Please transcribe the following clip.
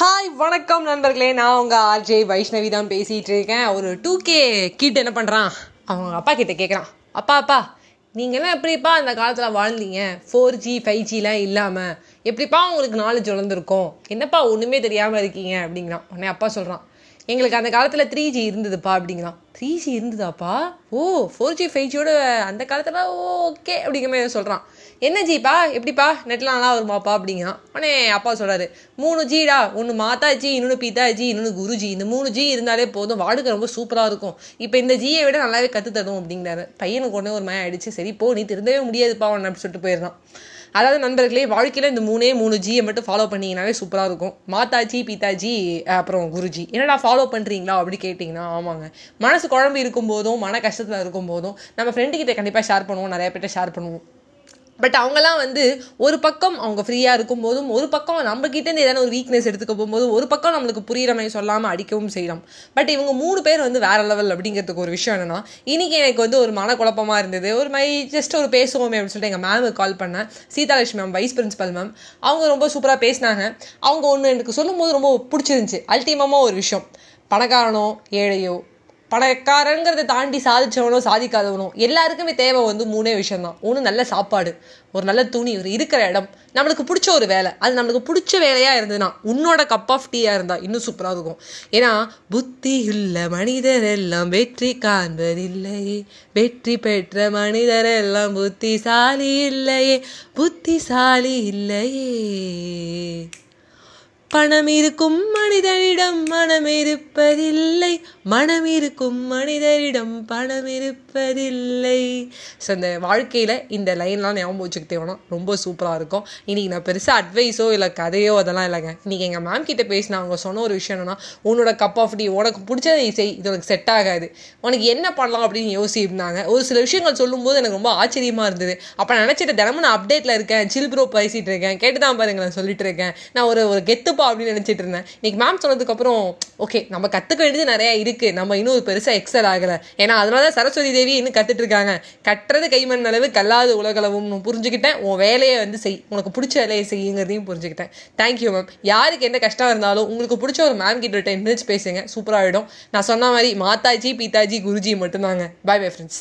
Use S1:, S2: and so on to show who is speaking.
S1: Hi வணக்கம் நண்பர்களே. நான் உங்கள் ஆர்ஜே வைஷ்ணவி தான் பேசிகிட்டு இருக்கேன். ஒரு டூ கே கிட் என்ன பண்ணுறான் அவங்க அப்பா கிட்ட கேட்குறான் அப்பா அப்பா நீங்கள்லாம் எப்படிப்பா அந்த காலத்தில் வாழ்ந்தீங்க? ஃபோர் ஜி ஃபைவ் ஜிலாம் இல்லாமல் எப்படிப்பா உங்களுக்கு நாலேஜ் வளர்ந்துருக்கும்? என்னப்பா ஒன்றுமே தெரியாமல் இருக்கீங்க? அப்படிங்கிறான். உடனே அப்பா சொல்கிறான் எங்களுக்கு அந்த காலத்தில் த்ரீ ஜி இருந்ததுப்பா அப்படிங்கிறான். த்ரீ ஜி இருந்ததாப்பா? ஓ ஃபோர் ஜி ஃபைவ் ஜியோட அந்த காலத்தில் ஓகே அப்படிங்கிற மாதிரி சொல்கிறான் என்ன ஜிப்பா எப்படிப்பா? நெட்லாம் நல்லா வருமாப்பா அப்படிங்கிறான். உடனே அப்பா சொல்கிறாரு மூணு ஜிடா ஒன்று மாதாஜி இன்னொன்று பிதாஜி இன்னொன்று குருஜி இந்த மூணு ஜி இருந்தாலே போதும். வாடுக்க ரொம்ப சூப்பராக இருக்கும். இப்போ இந்த ஜியை விட நல்லாவே கற்று தரும் அப்படிங்கிறாரு. பையனுக்கு ஒன்றே ஒரு மாதிரி ஆயிடுச்சு சரி போ நீ திருந்தவே முடியாதுப்பா உன்னை அப்படி சொல்லிட்டு போயிடுறான். அதாவது நண்பர்களே வாழ்க்கையில் இந்த மூணே மூணு ஜியை மட்டும் ஃபாலோ பண்ணிங்கனாலே சூப்பராக இருக்கும். மாதாஜி பிதாஜி அப்புறம் குருஜி. என்னடா ஃபாலோ பண்ணுறீங்களா அப்படி கேட்டிங்கன்னா ஆமாங்க. மனசு குழம்பு இருக்கும் போதும் மன கஷ்டத்தில் இருக்கும் போதும் நம்ம ஃப்ரெண்டுக்கிட்ட கண்டிப்பாக ஷேர் பண்ணுவோம். நிறைய பேர்கிட்ட ஷேர் பண்ணுவோம். பட் அவங்கெல்லாம் வந்து ஒரு பக்கம் அவங்க ஃப்ரீயாக இருக்கும் போதும் ஒரு பக்கம் நம்ம கிட்டேருந்து ஏதாவது ஒரு வீக்னஸ் எடுத்துக்க போகும்போது ஒரு பக்கம் நம்மளுக்கு புரிகிற மாதிரி சொல்லாமல் அடிக்கவும் செய்யலாம். பட் இவங்க மூணு பேர் வந்து வேற லெவல் அப்படிங்கிறதுக்கு ஒரு விஷயம் என்னென்னா இன்றைக்கி எனக்கு வந்து ஒரு மனக்குழப்பமாக இருந்தது. ஒரு மாதிரி ஜஸ்ட் ஒரு பேசுவோமே அப்படின்னு சொல்லிட்டு எங்கள் மேமுக்கு கால் பண்ணேன். Seethalakshmi ma'am vice principal ma'am அவங்க ரொம்ப சூப்பராக பேசினாங்க. அவங்க ஒன்று எனக்கு சொல்லும்போது ரொம்ப பிடிச்சிருந்துச்சி. அல்டிமமாக ஒரு விஷயம். பணக்காரனோ ஏழையோ பணக்காரங்கிறத தாண்டி சாதிச்சவனோ சாதிக்காதவனோ எல்லாருக்குமே தேவை வந்து மூணே விஷயம் தான் ஒன்று நல்ல சாப்பாடு ஒரு நல்ல துணி ஒரு இருக்கிற இடம். நம்மளுக்கு பிடிச்ச ஒரு வேலை. அது நம்மளுக்கு பிடிச்ச வேலையாக இருந்ததுன்னா உன்னோட கப் ஆஃப் டீயாக இருந்தால் இன்னும் சூப்பராக இருக்கும். ஏன்னா புத்தி உள்ள மனிதர் எல்லாம் வெற்றி காண்பதில்லை வெற்றி பெற்ற மனிதர் எல்லாம் புத்திசாலி இல்லையே. புத்திசாலி இல்லையே. பணம் இருக்கும் மனிதனிடம் மனம் இருப்பதில்லை மனம் இருக்கும் மனிதரிடம் பணம் இருப்பதில்லை ஸோ இந்த வாழ்க்கையில் இந்த லைன்லாம் ஞாபகம் வச்சுக்கிட்டேன்னா ரொம்ப சூப்பராக இருக்கும். இன்றைக்கி நான் பெருசாக அட்வைஸோ இல்லை கதையோ அதெல்லாம் இல்லைங்க. இன்றைக்கி எங்கள் மேம் கிட்டே பேசினா அவங்க சொன்ன ஒரு விஷயம் என்னன்னா உன்னோட கப் ஆஃப் டீ உனக்கு பிடிச்சதை செய். இது உனக்கு செட் ஆகாது. உனக்கு என்ன பண்ணலாம்? அப்படின்னு யோசிச்சிருந்தாங்க. ஒரு சில விஷயங்கள் சொல்லும்போது எனக்கு ரொம்ப ஆச்சரியமாக இருந்தது. அப்போ நினச்சிட்டு தினமும் நான் அப்டேட்டில் இருக்கேன். சில் ப்ரோ பேசிகிட்டு இருக்கேன். கேட்டு தான் பாருங்க நான் சொல்லிட்டு இருக்கேன். நான் ஒரு ஒரு கெத்துப்பா அப்படின்னு நினச்சிட்டு இருந்தேன். இன்னைக்கு மேம் சொன்னதுக்கப்புறம் ஓகே நம்ம கற்றுக்க வேண்டியது நிறையா இருக்குது நம்ம இன்னும் பெருசாக எக்ஸல் ஆகலை. ஏன்னா அதனால தான் சரஸ்வதி தேவி இன்னும் கற்றுட்டு இருக்காங்க. கட்டுறது கைமண் அளவு கல்லாது உலகளவும் புரிஞ்சுக்கிட்டேன். உன் வேலையை வந்து செய். உனக்கு பிடிச்ச வேலையை செய்யுங்கிறதையும் புரிஞ்சுக்கிட்டேன். தேங்க்யூ மேம் யாருக்கு என்ன கஷ்டம் இருந்தாலும் உங்களுக்கு பிடிச்ச ஒரு மேம் கிட்ட டென் மினிட்ஸ் பேசுங்க. சூப்பராகிடும் நான் சொன்ன மாதிரி மாதாஜி பீதாஜி குருஜி மட்டும்தாங்க. Bye bye friends